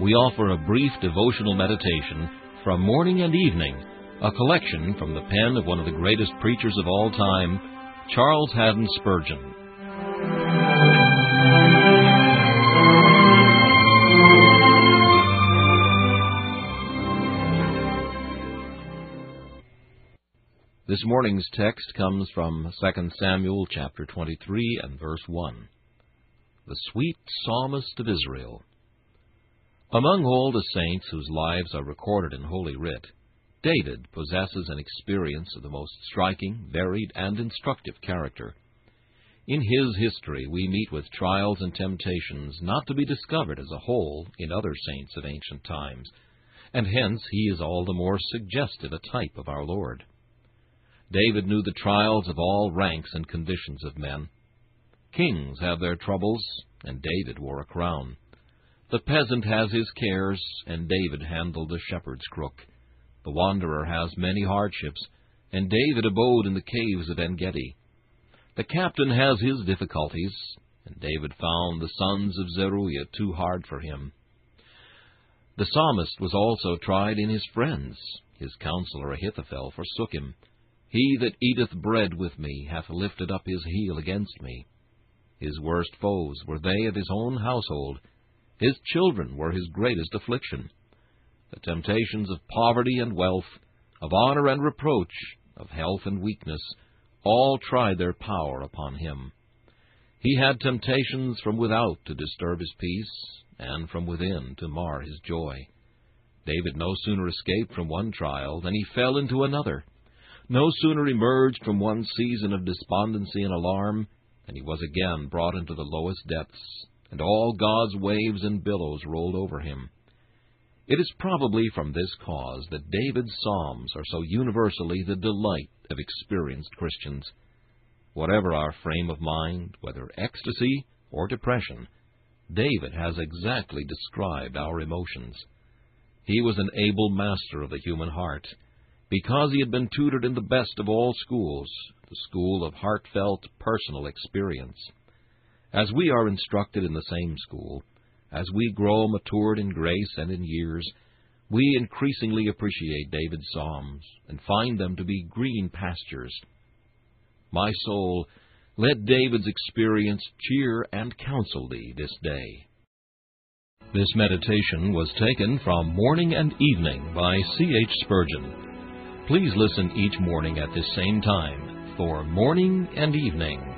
we offer a brief devotional meditation from morning and evening, a collection from the pen of one of the greatest preachers of all time, Charles Haddon Spurgeon. This morning's text comes from 2 Samuel chapter 23 and verse 1. The sweet psalmist of Israel. Among all the saints whose lives are recorded in Holy Writ, David possesses an experience of the most striking, varied, and instructive character. In his history we meet with trials and temptations not to be discovered as a whole in other saints of ancient times, and hence he is all the more suggestive a type of our Lord. David knew the trials of all ranks and conditions of men. Kings have their troubles, and David wore a crown. The peasant has his cares, and David handled the shepherd's crook. The wanderer has many hardships, and David abode in the caves of En Gedi. The captain has his difficulties, and David found the sons of Zeruiah too hard for him. The psalmist was also tried in his friends. His counselor Ahithophel forsook him. He that eateth bread with me hath lifted up his heel against me. His worst foes were they of his own household, his children were his greatest affliction. The temptations of poverty and wealth, of honor and reproach, of health and weakness, all tried their power upon him. He had temptations from without to disturb his peace, and from within to mar his joy. David no sooner escaped from one trial than he fell into another. No sooner emerged from one season of despondency and alarm than he was again brought into the lowest depths and all God's waves and billows rolled over him. It is probably from this cause that David's Psalms are so universally the delight of experienced Christians. Whatever our frame of mind, whether ecstasy or depression, David has exactly described our emotions. He was an able master of the human heart, because he had been tutored in the best of all schools, the school of heartfelt personal experience. As we are instructed in the same school, as we grow matured in grace and in years, We increasingly appreciate David's Psalms and find them to be green pastures. My soul, let David's experience cheer and counsel thee this day. This meditation was taken from Morning and Evening by C. H. Spurgeon. Please listen each morning at this same time for Morning and Evening.